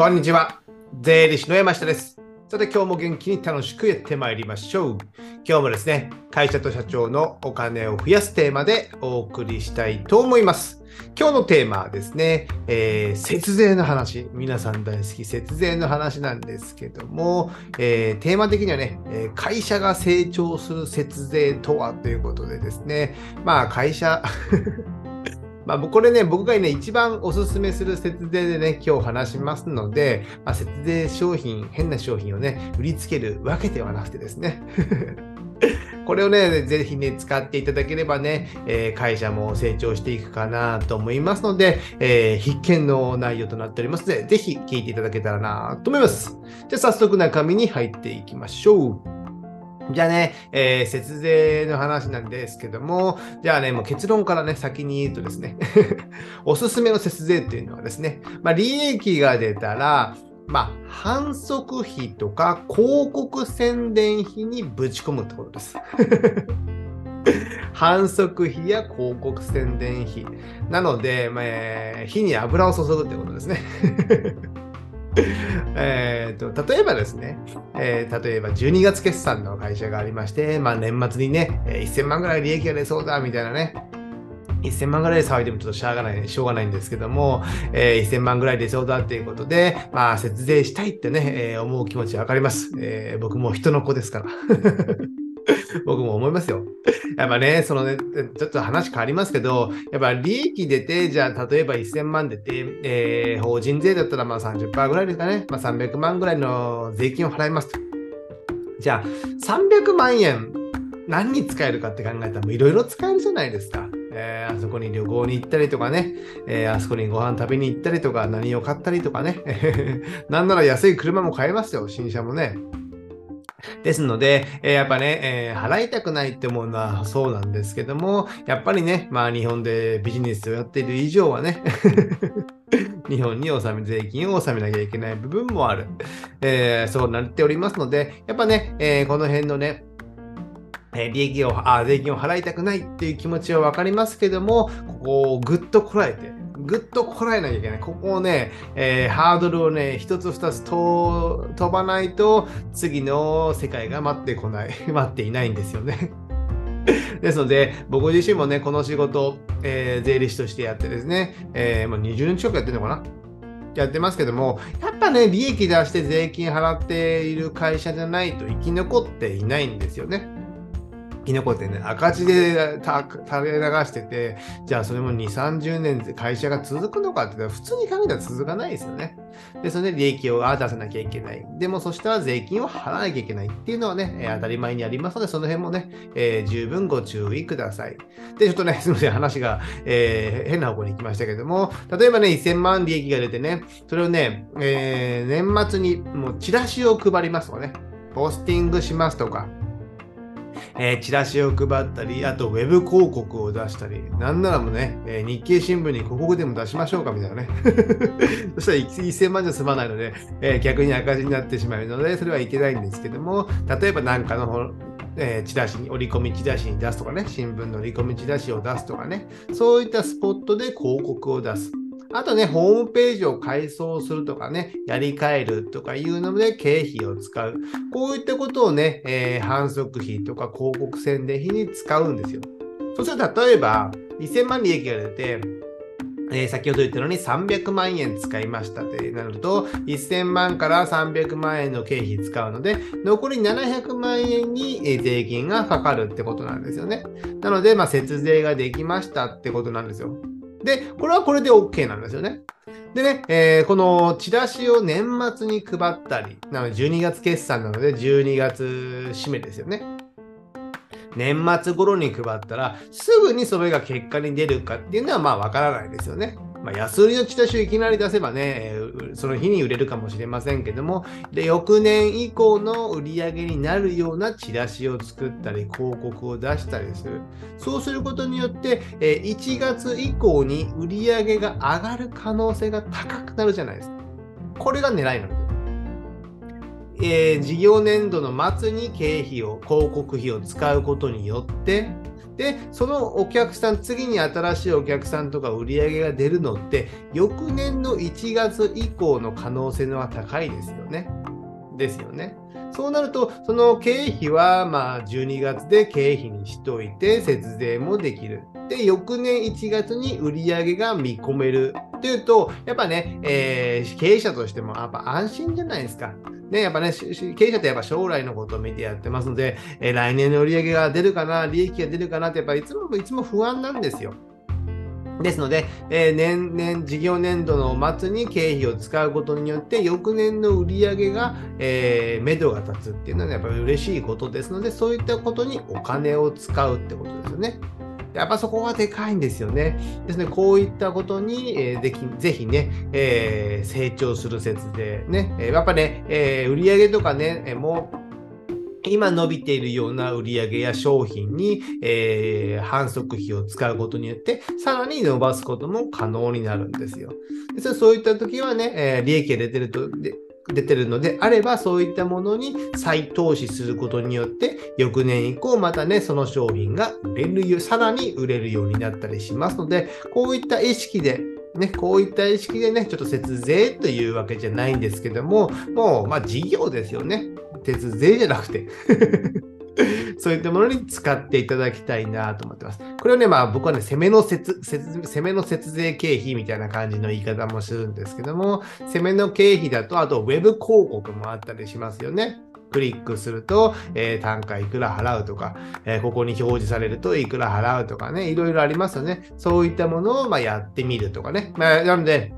こんにちは。税理士の山下です。さて今日も元気に楽しくやってまいりましょう。今日もですね、会社と社長のお金を増やすテーマでお送りしたいと思います。今日のテーマはですね、えー節税の話。皆さん大好き節税の話なんですけども、えーテーマ的にはね、え会社が成長する節税とはということでですね、まあ会社、まあ、これね、僕がね、一番おすすめする節税でね、今日話しますので、まあ、節税商品、変な商品をね、売りつけるわけではなくてですね。これをね、ぜひね、使っていただければね、えー会社も成長していくかなと思いますので、えー必見の内容となっておりますので、ぜひ聞いていただけたらなと思います。じゃあ早速中身に入っていきましょう。じゃあね、えー節税の話なんですけども、じゃあね、もう結論からね、先に言うとですね、おすすめの節税っていうのはですね、まあ、利益が出たら、まあ、反則費とか広告宣伝費にぶち込むってことです。反則費や広告宣伝費。なので、まあえ火に油を注ぐってことですね。えと例えばですね、えー例えば12月決算の会社がありまして、まあ、年末にね、1000万ぐらい利益が出そうだみたいなね、1000万ぐらいで騒いでもちょっとしょうがないしょうがないんですけども、えー1000万ぐらい出そうだっていうことで、まあ、節税したいってね、えー思う気持ちわかります、えー僕も人の子ですから。僕も思いますよ。やっぱね、そのね、ちょっと話変わりますけど、やっぱ利益出て、じゃあ例えば1000万出て、えー法人税だったらまあ30%ぐらいですかね、まあ、300万ぐらいの税金を払いますと。じゃあ300万円何に使えるかって考えたらいろいろ使えるじゃないですか。えーあそこに旅行に行ったりとかね、えーあそこにご飯食べに行ったりとか、何を買ったりとかね、なんなら安い車も買えますよ、新車もね。ですので、えーやっぱね、えー払いたくないって思うのはそうなんですけども、やっぱりね、まあ日本でビジネスをやっている以上はね、日本に納め、税金を納めなきゃいけない部分もある。えーそうなっておりますので、やっぱね、えこの辺のね、え利益をあ、税金を払いたくないっていう気持ちは分かりますけども、ここをぐっとこらえて、ぐっとこらえなきゃいけない。ここをね、えーハードルをね、一つ二つと飛ばないと、次の世界が待ってこない、待っていないんですよね。ですので、僕自身もね、この仕事、えー税理士としてやってですね、えーもう20年近くやってるのかな？やってますけども、やっぱね、利益出して税金払っている会社じゃないと生き残っていないんですよね。生き残ってね、赤字で垂れ流してて、じゃあそれも2、30年で会社が続くのかって言ったら、普通に考えたら続かないですよね。で、それで利益を出さなきゃいけない。でも、そしたら税金を払わなきゃいけないっていうのはね、当たり前にありますので、その辺もね、えー十分ご注意ください。で、ちょっとね、すみません、話が、えー変な方向に行きましたけども、例えばね、1000万利益が出てね、それをね、えー年末にもうチラシを配りますとかね、ポスティングしますとか、えーチラシを配ったり、あとウェブ広告を出したり、なんならもね、えー日経新聞に広告でも出しましょうかみたいなね。そしたら1000万じゃ済まないので、えー逆に赤字になってしまうので、それはいけないんですけども、例えばなんかのえーチラシに、折り込みチラシに出すとかね、新聞の折り込みチラシを出すとかね、そういったスポットで広告を出す。あとね、ホームページを改装するとかね、やり替えるとかいうので経費を使う。こういったことをね、えー反則費とか広告宣伝費に使うんですよ。そしたら例えば、1000万利益が出て、えー先ほど言ったのに300万円使いましたってなると、1000万から300万円の経費使うので、残り700万円に税金がかかるってことなんですよね。なので、まあ、節税ができましたってことなんですよ。で、これはこれで OK なんですよね。でね、えーこのチラシを年末に配ったり、なので12月決算なので12月締めですよね。年末頃に配ったら、すぐにそれが結果に出るかっていうのはまあわからないですよね。まあ、安売りのチラシをいきなり出せばね、その日に売れるかもしれませんけども、で翌年以降の売り上げになるようなチラシを作ったり、広告を出したりする。そうすることによって、え1月以降に売り上げが上がる可能性が高くなるじゃないですか。これが狙いなんですよ。えー事業年度の末に経費を、広告費を使うことによって、で、そのお客さん、次に新しいお客さんとか売り上げが出るのって、翌年の1月以降の可能性のは高いですよね。ですよね。そうなると、その経費はまあ12月で経費にしといて節税もできる。で、翌年1月に売り上げが見込めるっていうと、やっぱね、えー、経営者としてもやっぱ安心じゃないですか。ね、やっぱね、経営者ってやっぱ将来のことを見てやってますので、えー、来年の売り上げが出るかな、利益が出るかなって、やっぱいつもいつも不安なんですよ。ですので、えー、年々、事業年度の末に経費を使うことによって、翌年の売り上げが、えー、目処が立つっていうのは、やっぱり嬉しいことですので、そういったことにお金を使うってことですよね。やっぱそこがでかいんですよね。ですね、こういったことに、えー、できぜひね、えー、成長する説でね、やっぱね、えー、売上とかね、もう今伸びているような売り上げや商品に、えー、反則費を使うことによって、さらに伸ばすことも可能になるんですよ。でそういった時はね、えー、利益が出てると、で出てるのであれば、そういったものに再投資することによって、翌年以降またね、その商品が売れる、さらに売れるようになったりしますので、こういった意識でね、こういった意識でね、ちょっと節税というわけじゃないんですけども、もう、まあ、事業ですよね。節税じゃなくて そういったものに使っていただきたいなと思ってます。これをね、まあ僕はね、攻めの節、攻めの節税経費みたいな感じの言い方もするんですけども、攻めの経費だと、あとウェブ広告もあったりしますよね。クリックすると、えー、単価いくら払うとか、えー、ここに表示されるといくら払うとかね、いろいろありますよね。そういったものをまあやってみるとかね。まあ、なので、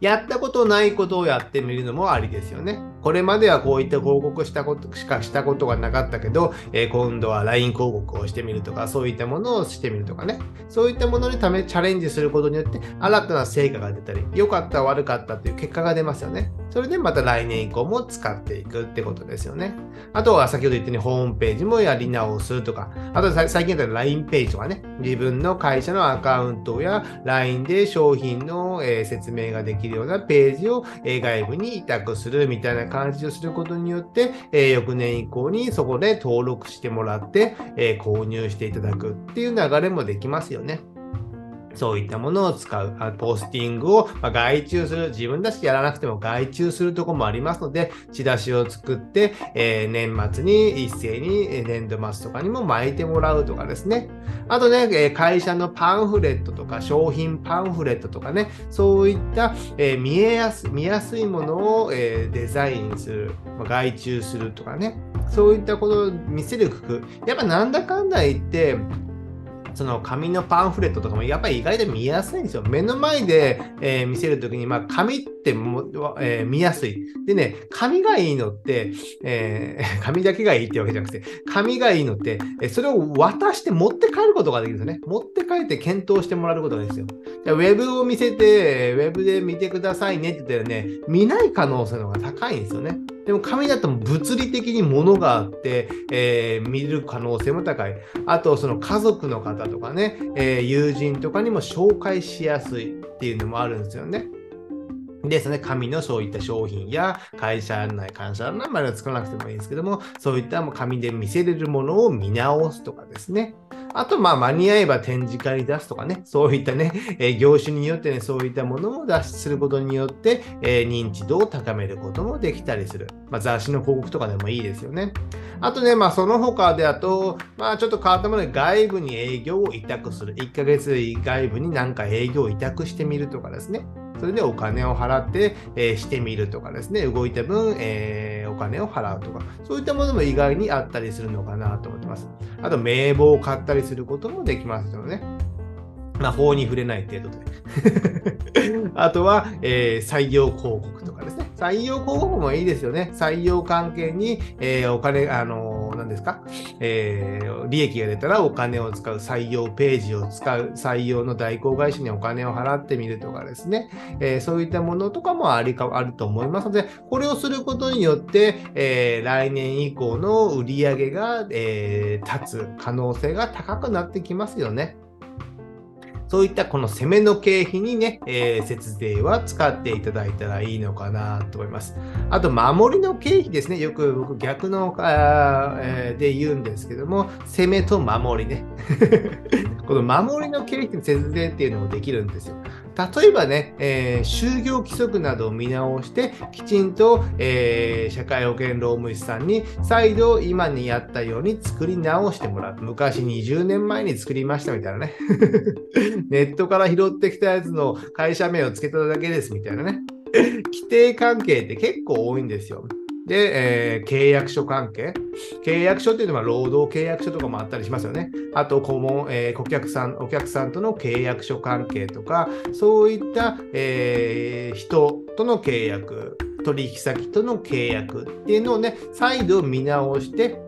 やったことないことをやってみるのもありですよね。これまではこういった広告したことしかしたことがなかったけど、えー、今度は LINE 広告をしてみるとか、そういったものをしてみるとかね。そういったものにためチャレンジすることによって、新たな成果が出たり、良かった悪かったという結果が出ますよね。それでまた来年以降も使っていくってことですよね。あとは先ほど言ったようにホームページもやり直すとか、あと最近だったら LINE ページとかね、自分の会社のアカウントや LINE で商品の、え、説明ができるようなページを、え、外部に委託するみたいな感じをすることによって、え、翌年以降にそこで登録してもらって、え購入していただくっていう流れもできますよね。そういったものを使う、ポスティングをま外注する、自分たちやらなくても外注するとこもありますので、チラシを作って、えー、年末に一斉に年度末とかにも巻いてもらうとかですね。あとね、会社のパンフレットとか商品パンフレットとかね、そういった、え、見えやす見やすいものを、え、デザインする、ま外注するとかね、そういったことを見せる工夫。やっぱなんだかんだ言って、その紙のパンフレットとかもやっぱり意外と見やすいんですよ。目の前で、えー、見せるときに、まあ、紙っても、えー、見やすい。でね、紙がいいのって、えー、紙だけがいいってわけじゃなくて、紙がいいのって、えそれを渡して持って帰ることができるんですよね。持って帰って検討してもらうことがですよ。じゃウェブを見せて、ウェブで見てくださいねって言ったらね、見ない可能性の方が高いんですよね。でも紙だと物理的に物があって、えー、見る可能性も高い。あと、その家族の方とかね、えー、友人とかにも紹介しやすいっていうのもあるんですよね。ですね、紙のそういった商品や会社案内、会社案内までは作らなくてもいいんですけども、そういった紙で見せれるものを見直すとかですね。あと、まあ、間に合えば展示会に出すとかね、そういったね、えー、業種によってね、そういったものを脱出することによって、えー、認知度を高めることもできたりする。まあ、雑誌の広告とかでもいいですよね。あとね、まあ、その他であと、まあ、ちょっと変わったもので外部に営業を委託する。1ヶ月外部に何か営業を委託してみるとかですね。それでお金を払って、えー、してみるとかですね、動いた分、えー、お金を払うとか、そういったものも意外にあったりするのかなと思ってます。あと、名簿を買ったりすることもできますよね。まあ、法に触れない程度で。あとは、えー、採用広告とかですね。採用広告もいいですよね。採用関係に、えー、お金、あのー、何ですか、えー、利益が出たらお金を使う、採用ページを使う、採用の代行会社にお金を払ってみるとかですね。えー、そういったものとかもありか、あると思いますので、これをすることによって、えー、来年以降の売り上げが、えー、立つ可能性が高くなってきますよね。そういったこの攻めの経費にね、えー、節税は使っていただいたらいいのかなと思います。あと、守りの経費ですね。よく僕逆のあ、えー、で言うんですけども、攻めと守りね。この守りの経費の節税っていうのもできるんですよ。例えばね、えー、就業規則などを見直して、きちんと、えー、社会保険労務士さんに再度今にやったように作り直してもらう。昔20年前に作りましたみたいなね。ネットから拾ってきたやつの会社名を付けただけですみたいなね。規定関係って結構多いんですよ。で、えー、契約書関係。契約書っていうのは労働契約書とかもあったりしますよね。あと、顧問、えー、顧客さん、お客さんとの契約書関係とか、そういった、えー、人との契約、取引先との契約っていうのをね、再度見直して、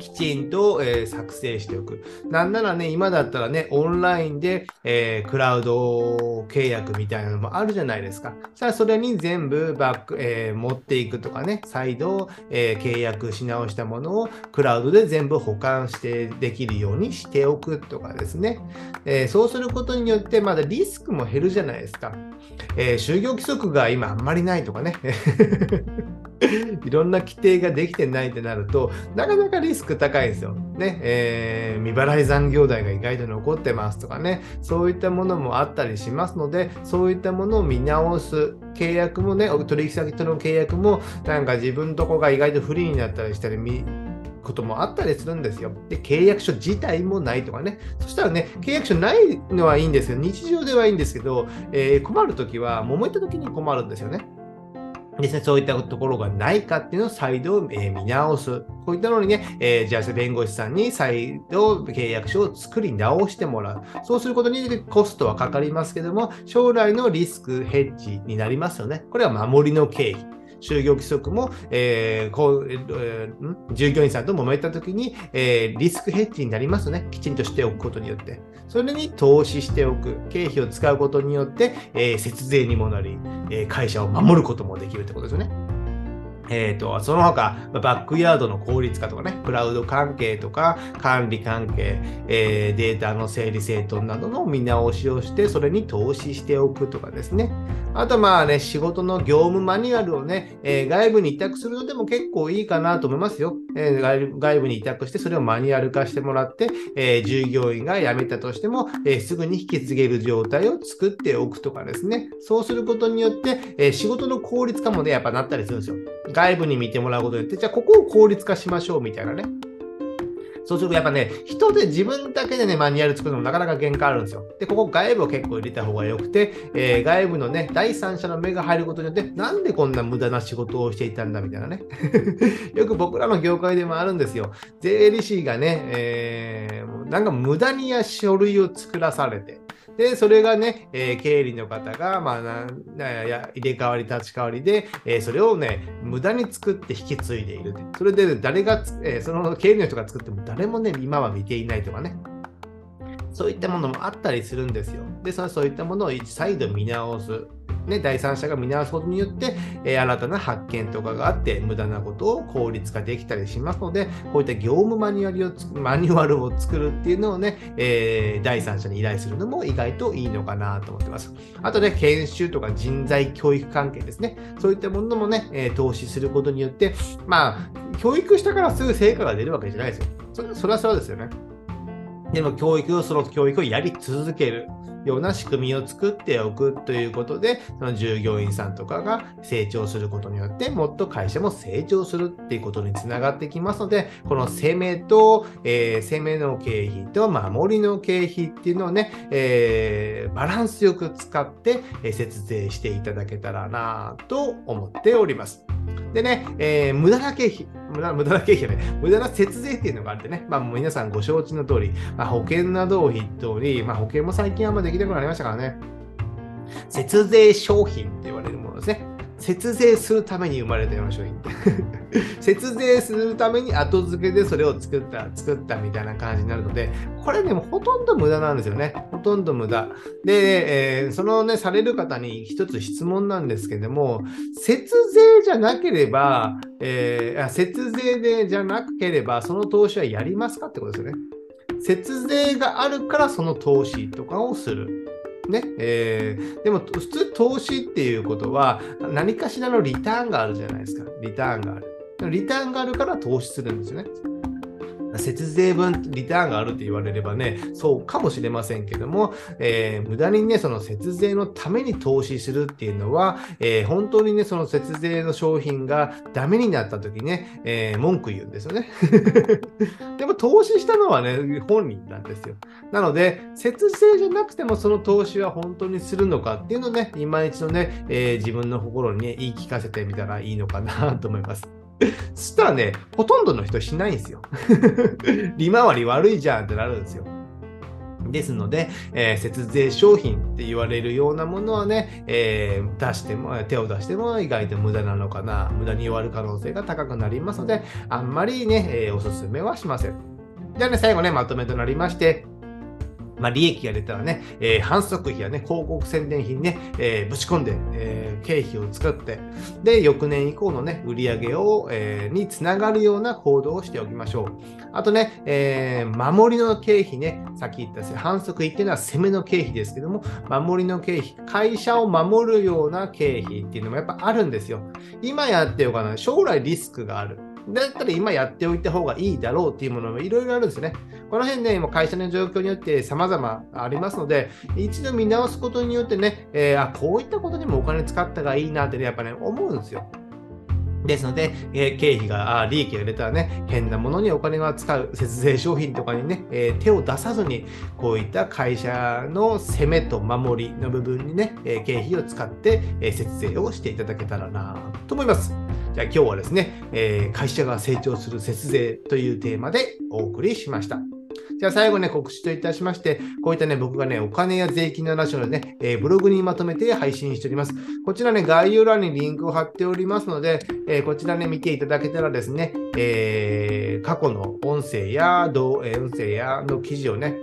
きちんと、えー、作成しておく。なんならね、今だったらね、オンラインで、えー、クラウド契約みたいなのもあるじゃないですか。さあ、それに全部バック、えー、持っていくとかね、再度、え契約し直したものをクラウドで全部保管してできるようにしておくとかですね。えそうすることによって、まだリスクも減るじゃないですか。え就業規則が今あんまりないとかね。いろんな規定ができてないってなると、なかなかリスク高いですよ。ね、えー、未払い残業代が意外と残ってますとかね、そういったものもあったりしますので、そういったものを見直す。契約もね、取引先との契約も、なんか自分とこが意外と不利になったりしたり、こともあったりするんですよ。で、契約書自体もないとかね。そしたらね、契約書ないのはいいんですよ。日常ではいいんですけど、えー、困るときは、揉めたときに困るんですよね。ですね、そういったところがないかっていうのを再度、え、見直す。こういったのにね、えー、じゃあ弁護士さんに再度契約書を作り直してもらう。そうすることによってコストはかかりますけども、将来のリスクヘッジになりますよね。これは守りの経費。就業規則も、えーこうえー、従業員さんと揉めたときに、えー、リスクヘッジになりますね。きちんとしておくことによって。それに投資しておく。経費を使うことによって、えー、節税にもなり、えー、会社を守ることもできるってことですよね。えーと、その他、バックヤードの効率化とかね、クラウド関係とか管理関係、えー、データの整理整頓などの見直しをして、それに投資しておくとかですね。あとまあね、仕事の業務マニュアルをね、えー、外部に委託するのでも結構いいかなと思いますよ。えー、外部に委託して、それをマニュアル化してもらって、えー、従業員が辞めたとしても、えすぐに引き継げる状態を作っておくとかですね。そうすることによって、え仕事の効率化もね、やっぱなったりするんですよ。外部に見てもらうことによって、じゃあここを効率化しましょうみたいなね。そうするとやっぱね、人で自分だけでね、マニュアル作るのもなかなか限界あるんですよ。で、ここ外部を結構入れた方が良くて、えー、外部のね、第三者の目が入ることによって、なんでこんな無駄な仕事をしていたんだみたいなね。よく僕らの業界でもあるんですよ。税理士がね、えー、なんか無駄にや書類を作らされて、で、それがね、えー、経理の方が、まあな、や入れ替わり立ち代わりで、えー、それをね、無駄に作って引き継いでいる。それで、誰が、えー、その経理の人が作っても誰もね、今は見ていないとかね。そういったものもあったりするんですよ。で、そそういったものを再度見直す。ね、第三者が見直すことによって、えー、新たな発見とかがあって、無駄なことを効率化できたりしますので、こういった業務マニュアルをマニュアルを作るっていうのをね、えー、第三者に依頼するのも意外といいのかなと思ってます。あとね、研修とか人材教育関係ですね。そういったものもね、えー、投資することによって、まあ、教育したからすぐ成果が出るわけじゃないですよ。それそれはそうですよね。でも教育を、その教育をやり続ける。ような仕組みを作っておくということで、その従業員さんとかが成長することによって、もっと会社も成長するっていうことにつながってきますので、この攻めと、えー、攻めの経費と守りの経費っていうのをね、えー、バランスよく使って、え節税していただけたらなと思っております。でね、えー、無駄な経費、無駄無駄な経費はね、無駄な節税っていうのがあってね、まあ、もう皆さんご承知の通り、まあ、保険などを筆頭に、まあ、保険も最近あんまできなくなりましたからね、節税商品って言われるものですね。節税するために生まれたような商品って。節税するために後付けでそれを作った、作ったみたいな感じになるので、これね、もほとんど無駄なんですよね。ほとんど無駄。で、えー、そのね、される方に一つ質問なんですけども、節税じゃなければ、えー、節税でじゃなければ、その投資はやりますかってことですよね。節税があるからその投資とかをする。ねえー、でも普通投資っていうことは何かしらのリターンがあるじゃないですか。リターンがある。リターンがあるから投資するんですよね。節税分リターンがあるって言われればね、そうかもしれませんけども、えー、無駄にね、その節税のために投資するっていうのは、えー、本当にね、その節税の商品がダメになった時ね、えー、文句言うんですよね。でも投資したのはね、本人なんですよ。なので、節税じゃなくてもその投資は本当にするのかっていうのをね、今一度ね、え自分の心にね、言い聞かせてみたらいいのかなと思います。そしたらね、ほとんどの人しないんですよ。利回り悪いじゃんってなるんですよ。ですので、えー、節税商品って言われるようなものはね、えー、出しても、手を出しても意外と無駄なのかな、無駄に終わる可能性が高くなりますので、あんまりね、えー、おすすめはしません。じゃあね、最後ね、まとめとなりまして、まあ、利益が出たらね、えー、反則費やね、広告宣伝費にね、えー、ぶち込んで、えー、経費を作って、で、翌年以降のね、売り上げを、えー、につながるような行動をしておきましょう。あとね、えー、守りの経費ね、さっき言った反則費っていうのは攻めの経費ですけども、守りの経費、会社を守るような経費っていうのもやっぱあるんですよ。今やってよかな、将来リスクがある。だったら今やっておいた方がいいだろうっていうものもいろいろあるんですね。この辺ね、今会社の状況によって様々ありますので、一度見直すことによってね、えー、あ、こういったことにもお金使った方がいいなってね、やっぱね、思うんですよ。ですので、えー、経費が、あ利益が出たらね、変なものにお金が使う、節税商品とかにね、えー、手を出さずに、こういった会社の攻めと守りの部分にね、えー、経費を使って、え節税をしていただけたらなと思います。じゃあ今日はですね、え会社が成長する節税というテーマでお送りしました。じゃあ最後ね、告知といたしまして、こういったね、僕がね、お金や税金の話をね、えー、ブログにまとめて配信しております。こちらね、概要欄にリンクを貼っておりますので、えー、こちらね、見ていただけたらですね、えー、過去の音声や、音声やの記事をね、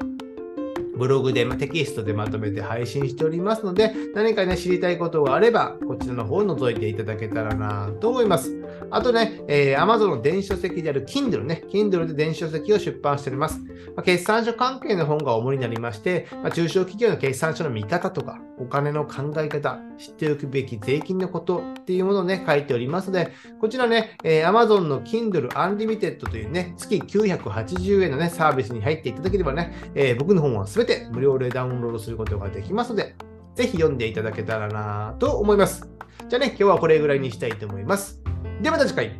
ブログで、テキストでまとめて配信しておりますので、何かね、知りたいことがあれば、こちらの方を覗いていただけたらなと思います。あとね、えー、Amazon の電子書籍である Kindle ね、Kindle で電子書籍を出版しております。まあ、決算書関係の本が主になりまして、まあ、中小企業の決算書の見方とか、お金の考え方、知っておくべき税金のことっていうものをね、書いておりますので、こちらね、えー、Amazon の Kindle Unlimited というね、月980円のね、サービスに入っていただければね、えー、僕の本はすべて無料でダウンロードすることができますので、ぜひ読んでいただけたらなと思います。じゃあね、今日はこれぐらいにしたいと思います。ではまた次回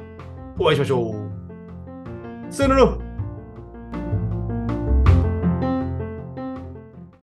お会いしましょう。さよなら